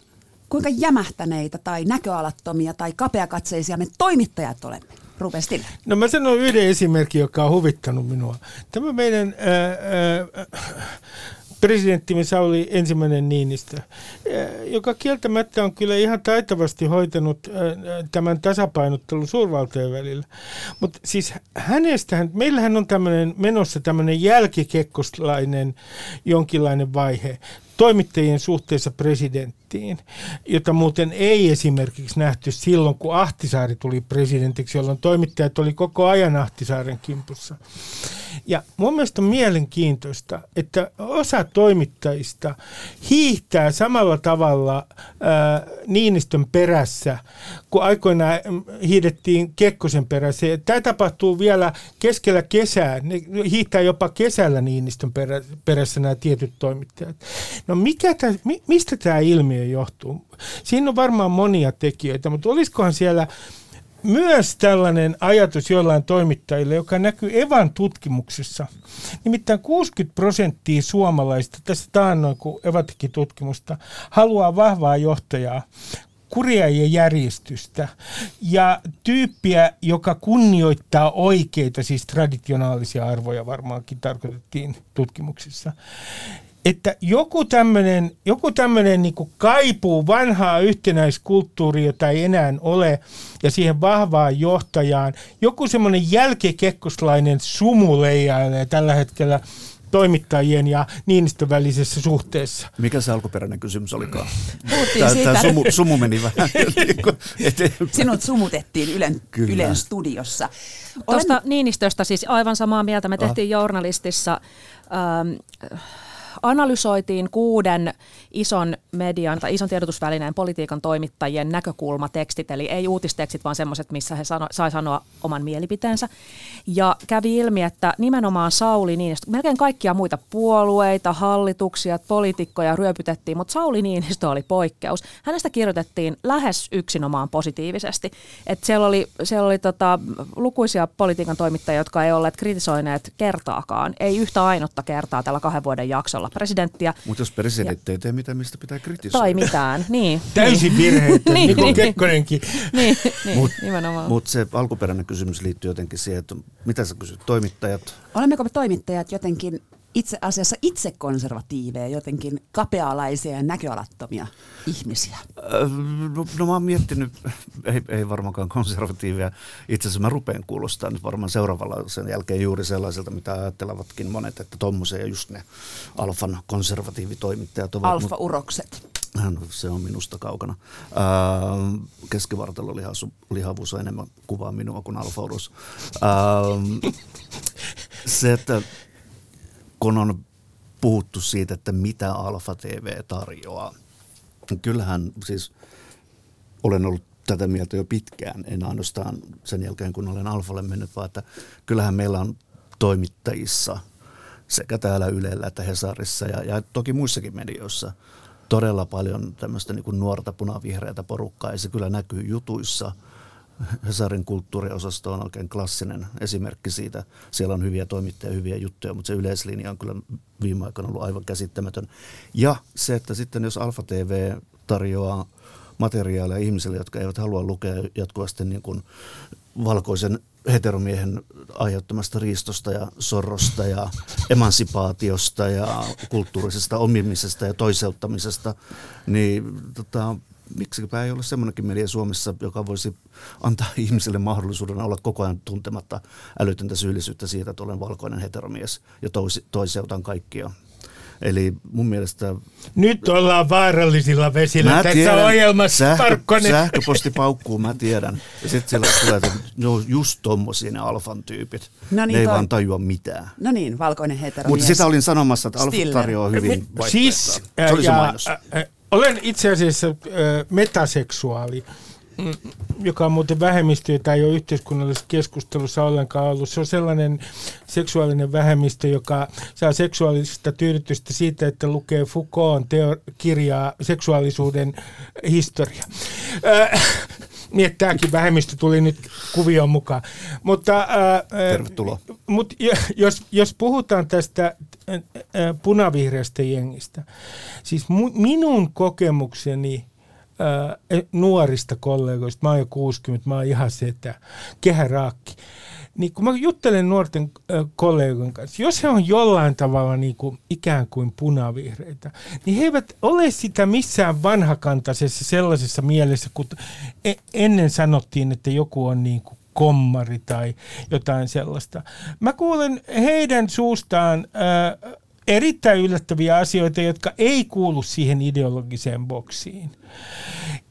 kuinka jämähtäneitä tai näköalattomia tai kapeakatseisia me toimittajat olemme? Ruben Stiller. No mä sanon yhden esimerkin, joka on huvittanut minua. Tämä meidän ää, ää, presidenttimme Sauli ensimmäinen Niinistö, joka kieltämättä on kyllä ihan taitavasti hoitanut tämän tasapainottelun suurvaltojen välillä. Mutta siis hänestä, meillähän on tämmöinen menossa tämmöinen jälkikekkoslainen jonkinlainen vaihe toimittajien suhteessa presidenttiin, jota muuten ei esimerkiksi nähty silloin, kun Ahtisaari tuli presidentiksi, jolloin toimittajat oli koko ajan Ahtisaaren kimpussa. Ja mun mielestä on mielenkiintoista, että osa toimittajista hiihtää samalla tavalla ää, Niinistön perässä, kun aikoinaan hiidettiin Kekkosen perässä. Tämä tapahtuu vielä keskellä kesää. Ne hiihtää jopa kesällä Niinistön perässä nämä tietyt toimittajat. No mikä tää, mistä tämä ilmiö johtuu? Siinä on varmaan monia tekijöitä, mutta olisikohan siellä myös tällainen ajatus joillain toimittajille, joka näkyy Evan tutkimuksessa. Nimittäin 60 prosenttia suomalaisista, tässä taannoin kun Eva teki tutkimusta, haluaa vahvaa johtajaa kuria ja järjestystä ja tyyppiä, joka kunnioittaa oikeita, siis traditionaalisia arvoja varmaankin tarkoitettiin tutkimuksissa että joku tämmöinen joku tämmöinen niin kaipuu vanhaa yhtenäiskulttuuria, jota ei enää ole, ja siihen vahvaan johtajaan, joku semmoinen jälkikekkoslainen sumu leijailee tällä hetkellä toimittajien ja Niinistön välisessä suhteessa. Mikä se alkuperäinen kysymys olikaan? Tämä, tämä sumu, sumu meni vähän Sinut sumutettiin Ylen, Ylen studiossa. Tuosta Niinistöstä siis aivan samaa mieltä. Me tehtiin ah. journalistissa... Ähm, analysoitiin kuuden ison median tai ison tiedotusvälineen politiikan toimittajien näkökulmatekstit, eli ei uutistekstit, vaan semmoiset, missä he sano, sai sanoa oman mielipiteensä. Ja kävi ilmi, että nimenomaan Sauli Niinistö, melkein kaikkia muita puolueita, hallituksia, poliitikkoja ryöpytettiin, mutta Sauli Niinistö oli poikkeus. Hänestä kirjoitettiin lähes yksinomaan positiivisesti. Et siellä oli, siellä oli tota, lukuisia politiikan toimittajia, jotka ei olleet kritisoineet kertaakaan, ei yhtä ainutta kertaa tällä kahden vuoden jaksolla presidenttiä. Mutta jos presidentti ei tee mitään, mistä pitää kritisoida. Tai mitään, niin. Täysin virheitä, niin, niin kuin Kekkonenkin. niin, niin Mutta mut se alkuperäinen kysymys liittyy jotenkin siihen, että mitä sä kysyt, toimittajat? Olemmeko me toimittajat jotenkin itse asiassa itse konservatiiveja, jotenkin kapealaisia ja näköalattomia ihmisiä? No, no mä oon miettinyt, ei, ei varmaankaan konservatiiveja. Itse asiassa mä rupean kuulostaa nyt varmaan seuraavalla sen jälkeen juuri sellaiselta, mitä ajattelevatkin monet, että tommosia ja just ne alfan konservatiivitoimittajat ovat. Alfa-urokset. No, se on minusta kaukana. keskivartalolihavuus on enemmän kuvaa minua kuin alfaurus. se, että kun on puhuttu siitä, että mitä Alfa TV tarjoaa. Kyllähän siis olen ollut tätä mieltä jo pitkään, en ainoastaan sen jälkeen kun olen Alfalle mennyt, vaan että kyllähän meillä on toimittajissa sekä täällä Ylellä että Hesarissa ja, ja toki muissakin medioissa todella paljon tämmöistä niin kuin nuorta punavihreätä porukkaa ja se kyllä näkyy jutuissa – Hesarin kulttuuriosasto on oikein klassinen esimerkki siitä. Siellä on hyviä toimittajia, hyviä juttuja, mutta se yleislinja on kyllä viime aikoina ollut aivan käsittämätön. Ja se, että sitten jos Alfa TV tarjoaa materiaalia ihmisille, jotka eivät halua lukea jatkuvasti niin kuin valkoisen heteromiehen aiheuttamasta riistosta ja sorrosta ja emansipaatiosta ja kulttuurisesta omimisesta ja toiseuttamisesta, niin tota, miksipä ei ole semmoinenkin media Suomessa, joka voisi antaa ihmisille mahdollisuuden olla koko ajan tuntematta älytöntä syyllisyyttä siitä, että olen valkoinen heteromies ja tois, toiseutan kaikkia Eli mun mielestä... Nyt ollaan vaarallisilla vesillä mä tässä tiedän, ohjelmassa, sähkö, Sähköposti paukkuu, mä tiedän. Ja sitten siellä tulee, että ne on just tommosia ne alfan tyypit. No niin, ne ei toi... vaan tajua mitään. No niin, valkoinen hetero. Mutta sitä olin sanomassa, että alfa tarjoaa hyvin Siis, se oli se mainos. Ä, ä, olen itse asiassa ä, metaseksuaali. Joka on muuten vähemmistö, jota ei ole yhteiskunnallisessa keskustelussa ollenkaan ollut. Se on sellainen seksuaalinen vähemmistö, joka saa seksuaalista tyydytystä siitä, että lukee Foucaultin teo- kirjaa Seksuaalisuuden historia. Äh, niin, tämäkin vähemmistö tuli nyt kuvioon mukaan. Mutta, äh, Tervetuloa. Mutta jos, jos puhutaan tästä äh, punavihreästä jengistä, siis mu- minun kokemukseni – nuorista kollegoista, mä oon jo 60, mä oon ihan setä, kehäraakki. Niin kun mä juttelen nuorten kollegojen kanssa, jos he on jollain tavalla niin kuin ikään kuin punavihreitä, niin he eivät ole sitä missään vanhakantaisessa sellaisessa mielessä, kun e-, ennen sanottiin, että joku on niin kuin kommari tai jotain sellaista. Mä kuulen heidän suustaan äh, erittäin yllättäviä asioita, jotka ei kuulu siihen ideologiseen boksiin.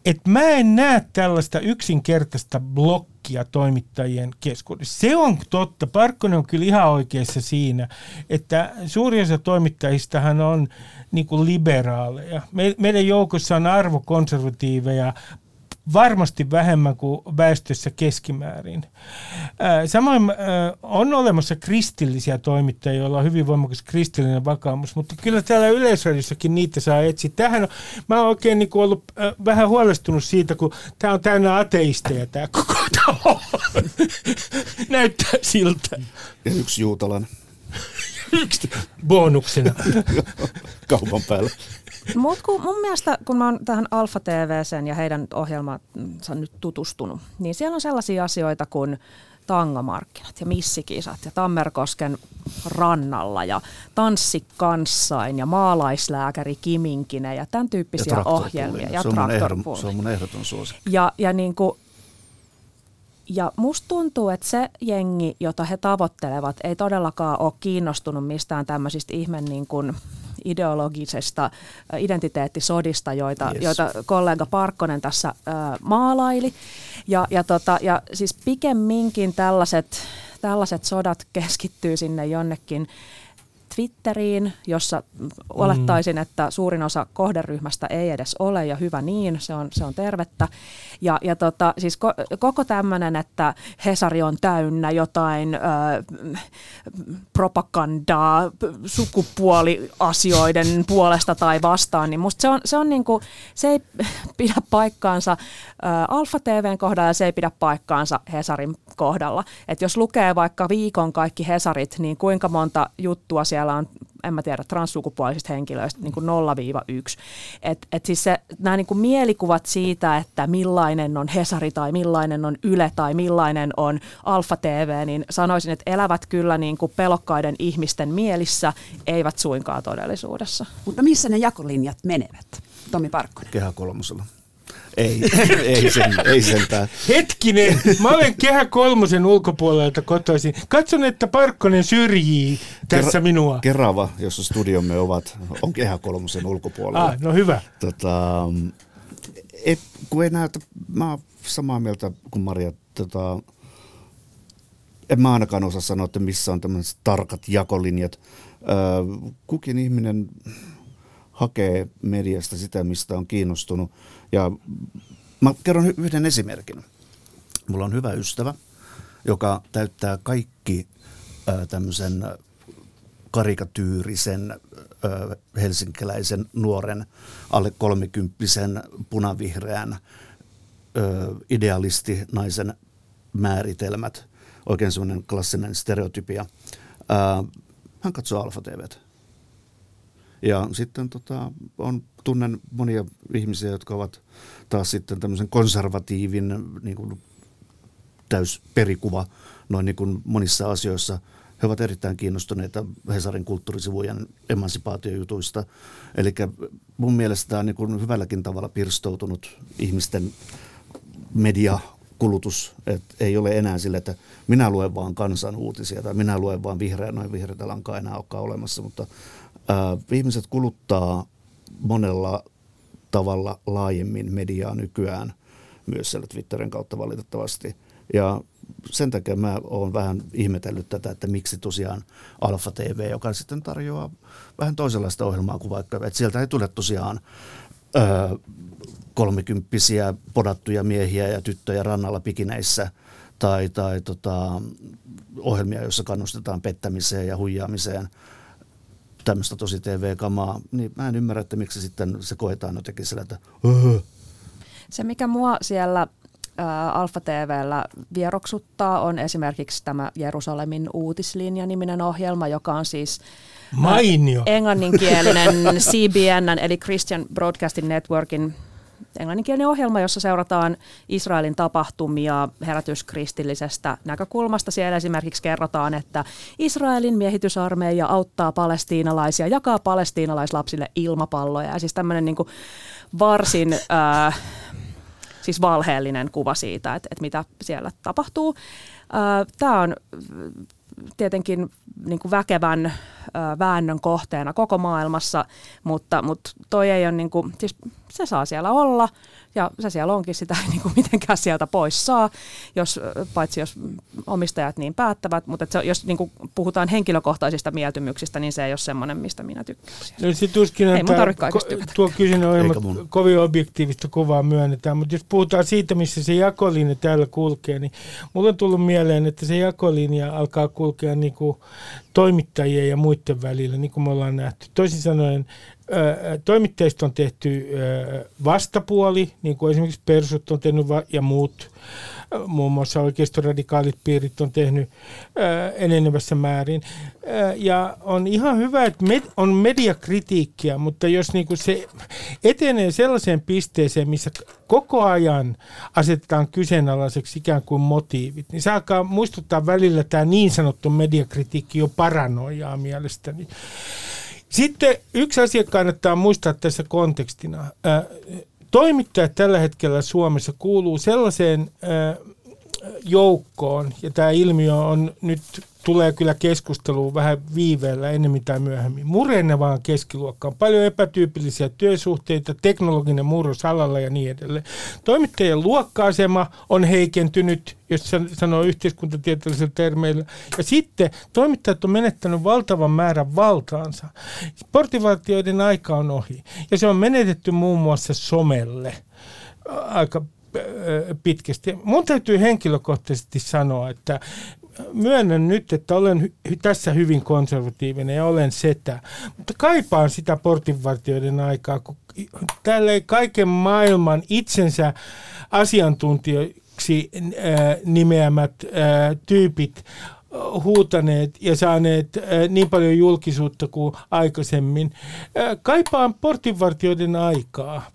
Et mä en näe tällaista yksinkertaista blokkia toimittajien keskuudessa. Se on totta. Parkkonen on kyllä ihan oikeassa siinä, että suurin osa toimittajistahan on niin kuin liberaaleja. Me, meidän joukossa on arvokonservatiiveja, varmasti vähemmän kuin väestössä keskimäärin. Samoin on olemassa kristillisiä toimittajia, joilla on hyvin voimakas kristillinen vakaumus, mutta kyllä täällä yleisradiossakin niitä saa etsiä. Tähän on, mä oon oikein niin kuin ollut vähän huolestunut siitä, kun tämä on täynnä ateisteja tämä koko talo. Näyttää siltä. Ja yksi juutalainen. yksi bonuksena. Kaupan päällä. Mutta mun mielestä, kun mä oon tähän Alfa TVCen ja heidän ohjelmansa nyt tutustunut, niin siellä on sellaisia asioita kuin tangomarkkinat ja missikisat ja Tammerkosken rannalla ja tanssi kanssain ja maalaislääkäri Kiminkinen ja tämän tyyppisiä ja ohjelmia. Ja se, on ehdon, se on mun ehdoton suosikki. Ja, ja, niin kuin, ja musta tuntuu, että se jengi, jota he tavoittelevat, ei todellakaan ole kiinnostunut mistään tämmöisistä ihme niin kuin ideologisesta identiteettisodista, joita, yes. joita kollega Parkkonen tässä äh, maalaili. Ja, ja, tota, ja siis pikemminkin tällaiset, tällaiset sodat keskittyy sinne jonnekin Twitteriin, jossa olettaisin, että suurin osa kohderyhmästä ei edes ole ja hyvä niin, se on, se on tervettä. Ja, ja tota, siis ko, koko tämmöinen, että Hesari on täynnä jotain ö, propagandaa sukupuoliasioiden puolesta tai vastaan, niin musta se, on, se, on niinku, se ei pidä paikkaansa ö, Alfa TVn kohdalla ja se ei pidä paikkaansa Hesarin kohdalla. Et jos lukee vaikka viikon kaikki Hesarit, niin kuinka monta juttua siellä on en mä tiedä, transsukupuolisista henkilöistä niin kuin 0-1. Et, et siis se, nämä niin kuin mielikuvat siitä, että millainen on Hesari tai millainen on Yle tai millainen on Alfa TV, niin sanoisin, että elävät kyllä niin kuin pelokkaiden ihmisten mielissä, eivät suinkaan todellisuudessa. Mutta missä ne jakolinjat menevät, Tomi Parkkonen? Kehä kolmosella. Ei, ei, sen, ei sentään. Hetkinen, mä olen Kehä Kolmosen ulkopuolelta kotoisin. Katson, että Parkkonen syrjii tässä Ker- minua. Kerava, jossa studiomme ovat, on Kehä Kolmosen ulkopuolella. Ah, no hyvä. Tota, ei, kun ei näytä, mä oon samaa mieltä kuin Maria. Tota, en mä ainakaan osaa sanoa, että missä on tämmöiset tarkat jakolinjat. kukin ihminen hakee mediasta sitä, mistä on kiinnostunut. Ja mä kerron yhden esimerkin. Mulla on hyvä ystävä, joka täyttää kaikki tämmöisen karikatyyrisen helsinkiläisen nuoren alle kolmikymppisen punavihreän idealisti naisen määritelmät. Oikein semmoinen klassinen stereotypia. Hän katsoo Alfa TVtä Ja sitten tota, on, tunnen monia ihmisiä, jotka ovat taas sitten tämmöisen konservatiivin niin kuin täysperikuva noin niin kuin monissa asioissa. He ovat erittäin kiinnostuneita Hesarin kulttuurisivujen emansipaatiojutuista. Eli mun mielestä tämä on niin kuin hyvälläkin tavalla pirstoutunut ihmisten media kulutus, että ei ole enää sille, että minä luen vaan kansan uutisia tai minä luen vaan vihreä, noin vihreätä lankaa enää olekaan olemassa, mutta ää, ihmiset kuluttaa monella tavalla laajemmin mediaa nykyään myös siellä Twitterin kautta valitettavasti. Ja sen takia mä oon vähän ihmetellyt tätä, että miksi tosiaan Alfa TV, joka sitten tarjoaa vähän toisenlaista ohjelmaa kuin vaikka, että sieltä ei tule tosiaan öö, kolmekymppisiä podattuja miehiä ja tyttöjä rannalla pikineissä tai, tai tota, ohjelmia, joissa kannustetaan pettämiseen ja huijaamiseen tämmöistä tosi TV-kamaa, niin mä en ymmärrä, että miksi sitten se koetaan jotenkin sillä, että öö. Se, mikä mua siellä Alfa TVllä vieroksuttaa, on esimerkiksi tämä Jerusalemin uutislinja niminen ohjelma, joka on siis Mainio. englanninkielinen CBN, eli Christian Broadcasting Networkin englanninkielinen ohjelma, jossa seurataan Israelin tapahtumia herätyskristillisestä näkökulmasta. Siellä esimerkiksi kerrotaan, että Israelin miehitysarmeija auttaa palestiinalaisia, jakaa palestiinalaislapsille ilmapalloja. Ja siis tämmöinen niin varsin äh, siis valheellinen kuva siitä, että, että mitä siellä tapahtuu. Äh, Tämä on tietenkin niin kuin väkevän väännön kohteena koko maailmassa, mutta, mutta toi ei ole, niin kuin, siis se saa siellä olla. Ja se siellä onkin, sitä ei niin kuin mitenkään sieltä pois saa, jos, paitsi jos omistajat niin päättävät, mutta se, jos niin kuin puhutaan henkilökohtaisista mieltymyksistä, niin se ei ole semmoinen, mistä minä tykkään. No, se tuskin, ei mun ko- tuo kyseinen ohjelma kovin objektiivista kuvaa myönnetään, mutta jos puhutaan siitä, missä se jakolinja täällä kulkee, niin mulle on tullut mieleen, että se jakolinja alkaa kulkea niin kuin toimittajien ja muiden välillä, niin kuin me ollaan nähty. Toisin sanoen toimittajista on tehty vastapuoli, niin kuin esimerkiksi Persut on tehnyt ja muut, muun muassa oikeistoradikaalit piirit on tehnyt enenevässä määrin. Ja on ihan hyvä, että on mediakritiikkiä, mutta jos niin kuin se etenee sellaiseen pisteeseen, missä koko ajan asetetaan kyseenalaiseksi ikään kuin motiivit, niin se alkaa muistuttaa välillä tämä niin sanottu mediakritiikki jo paranoiaa mielestäni. Sitten yksi asia kannattaa muistaa tässä kontekstina. Toimittajat tällä hetkellä Suomessa kuuluu sellaiseen joukkoon, ja tämä ilmiö on nyt tulee kyllä keskusteluun vähän viiveellä enemmän tai myöhemmin. Murenevaan keskiluokkaan, paljon epätyypillisiä työsuhteita, teknologinen murros alalla ja niin edelleen. Toimittajien luokka-asema on heikentynyt, jos sanoo yhteiskuntatieteellisellä termeillä. Ja sitten toimittajat on menettänyt valtavan määrän valtaansa. Portivaltioiden aika on ohi. Ja se on menetetty muun muassa somelle aika pitkästi. Mun täytyy henkilökohtaisesti sanoa, että myönnän nyt, että olen hy- tässä hyvin konservatiivinen ja olen setä, mutta kaipaan sitä portinvartijoiden aikaa, kun täällä ei kaiken maailman itsensä asiantuntijoiksi äh, nimeämät äh, tyypit huutaneet ja saaneet äh, niin paljon julkisuutta kuin aikaisemmin. Äh, kaipaan portinvartijoiden aikaa.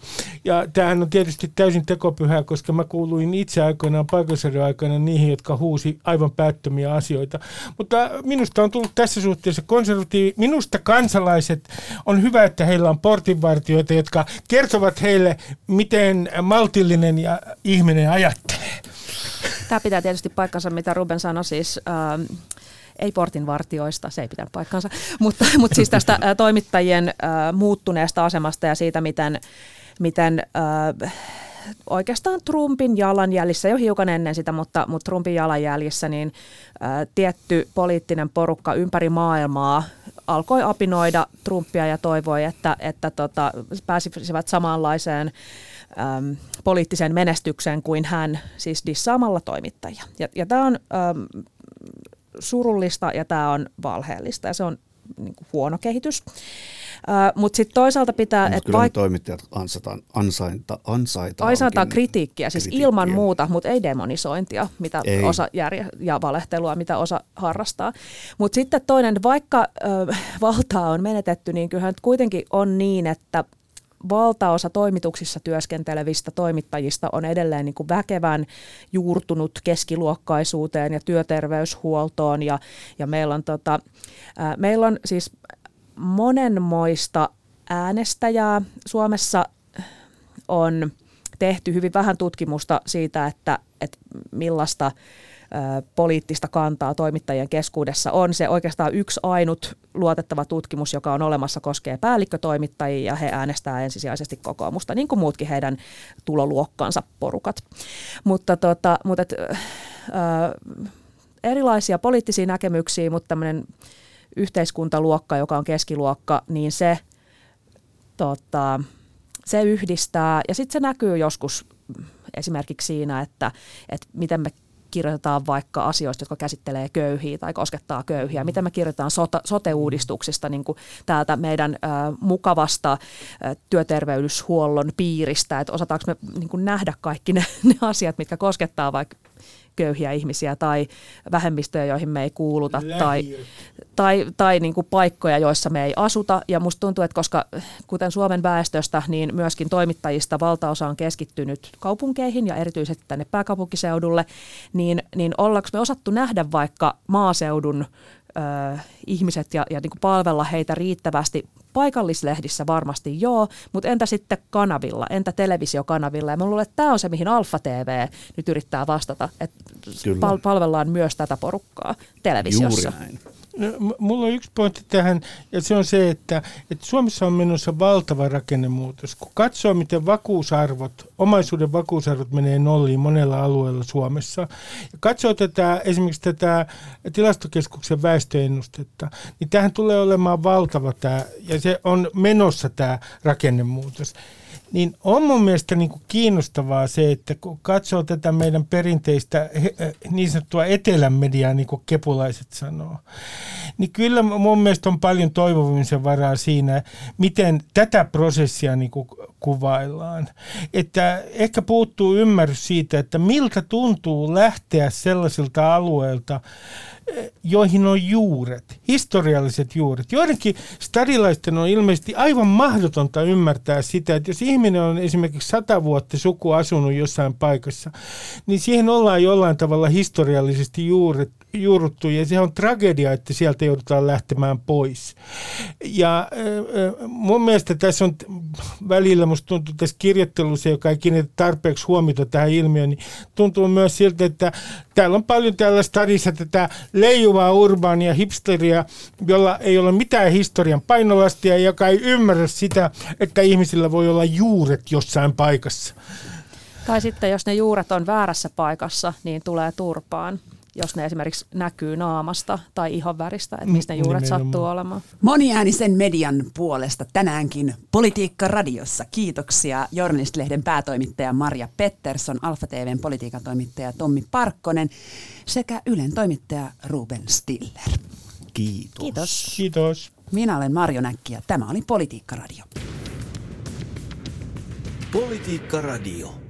Ja tämähän on tietysti täysin tekopyhää, koska mä kuuluin itse aikoinaan paikallisarjan aikana niihin, jotka huusi aivan päättömiä asioita. Mutta minusta on tullut tässä suhteessa konservatiivi. Minusta kansalaiset on hyvä, että heillä on portinvartijoita, jotka kertovat heille, miten maltillinen ja ihminen ajattelee. Tämä pitää tietysti paikkansa, mitä Ruben sanoi siis. Ähm, ei portinvartioista, se ei pitää paikkansa, mutta, mutta siis tästä äh, toimittajien äh, muuttuneesta asemasta ja siitä, miten, miten äh, oikeastaan Trumpin jalanjäljissä, jo hiukan ennen sitä, mutta, mutta Trumpin jalanjäljissä, niin äh, tietty poliittinen porukka ympäri maailmaa alkoi apinoida Trumpia ja toivoi, että, että tota, pääsisivät samanlaiseen äm, poliittiseen menestykseen kuin hän, siis dissaamalla toimittajia. Ja, ja tämä on äm, surullista ja tämä on valheellista ja se on niin kuin huono kehitys. Mutta sitten toisaalta pitää... Mut kyllä vaik- toimittajat ansaitaan, ansainta, ansaitaan, ansaitaan kritiikkiä, siis kritiikkiä. ilman muuta, mutta ei demonisointia mitä ei. Osa järje- ja valehtelua, mitä osa harrastaa. Mutta sitten toinen, vaikka ö, valtaa on menetetty, niin kyllähän kuitenkin on niin, että valtaosa toimituksissa työskentelevistä toimittajista on edelleen niin kuin väkevän juurtunut keskiluokkaisuuteen ja työterveyshuoltoon. Ja, ja meillä, on tota, ää, meillä on siis monenmoista äänestäjää. Suomessa on tehty hyvin vähän tutkimusta siitä, että, että millaista poliittista kantaa toimittajien keskuudessa on. Se oikeastaan yksi ainut luotettava tutkimus, joka on olemassa, koskee päällikkötoimittajia ja he äänestää ensisijaisesti kokoomusta, niin kuin muutkin heidän tuloluokkansa porukat. Mutta, tota, mutta et, äh, erilaisia poliittisia näkemyksiä, mutta tämmöinen yhteiskuntaluokka, joka on keskiluokka, niin se, tota, se yhdistää ja sitten se näkyy joskus esimerkiksi siinä, että, että miten me kirjoitetaan vaikka asioista, jotka käsittelee köyhiä tai koskettaa köyhiä. Miten me kirjoitetaan sote-uudistuksista niin kuin täältä meidän mukavasta työterveyshuollon piiristä, että osataanko me niin kuin nähdä kaikki ne, ne asiat, mitkä koskettaa vaikka köyhiä ihmisiä tai vähemmistöjä, joihin me ei kuuluta tai, tai, tai niin kuin paikkoja, joissa me ei asuta. Ja musta tuntuu, että koska kuten Suomen väestöstä, niin myöskin toimittajista valtaosa on keskittynyt kaupunkeihin ja erityisesti tänne pääkaupunkiseudulle, niin, niin ollaanko me osattu nähdä vaikka maaseudun ö, ihmiset ja, ja niin kuin palvella heitä riittävästi paikallislehdissä varmasti joo, mutta entä sitten kanavilla, entä televisiokanavilla? Ja mä luulen, että tämä on se, mihin Alfa TV nyt yrittää vastata, että pal- palvellaan myös tätä porukkaa televisiossa. Juuri näin. No, mulla on yksi pointti tähän, ja se on se, että, että Suomessa on menossa valtava rakennemuutos. Kun katsoo, miten vakuusarvot, omaisuuden vakuusarvot menee nolliin monella alueella Suomessa, ja katsoo tätä, esimerkiksi tätä tilastokeskuksen väestöennustetta, niin tähän tulee olemaan valtava tämä, ja se on menossa tämä rakennemuutos niin on mun mielestä niin kuin kiinnostavaa se, että kun katsoo tätä meidän perinteistä niin sanottua etelän mediaa, niin kuin kepulaiset sanoo, niin kyllä mun mielestä on paljon toivomisen varaa siinä, miten tätä prosessia niin kuin kuvaillaan. Että ehkä puuttuu ymmärrys siitä, että miltä tuntuu lähteä sellaisilta alueilta, joihin on juuret, historialliset juuret. Joidenkin stadilaisten on ilmeisesti aivan mahdotonta ymmärtää sitä, että jos ihminen on esimerkiksi sata vuotta suku asunut jossain paikassa, niin siihen ollaan jollain tavalla historiallisesti juuret, juurruttu ja se on tragedia, että sieltä joudutaan lähtemään pois. Ja mun mielestä tässä on välillä, musta tuntuu tässä kirjoittelussa, joka ei kiinnitä tarpeeksi huomiota tähän ilmiöön, niin tuntuu myös siltä, että täällä on paljon täällä stadissa tätä leijuvaa urbaania hipsteria, jolla ei ole mitään historian painolastia, joka ei ymmärrä sitä, että ihmisillä voi olla juuret jossain paikassa. Tai sitten jos ne juuret on väärässä paikassa, niin tulee turpaan jos ne esimerkiksi näkyy naamasta tai ihonväristä, että mistä ne juuret Nimenomaan. sattuu olemaan. Moniäänisen median puolesta tänäänkin Politiikka Radiossa. Kiitoksia Journalistlehden päätoimittaja Maria Pettersson, Alfa TVn politiikan toimittaja Tommi Parkkonen sekä Ylen toimittaja Ruben Stiller. Kiitos. Kiitos. Kiitos. Minä olen Marjo Näkki ja tämä oli Politiikka Radio. Politiikka Radio.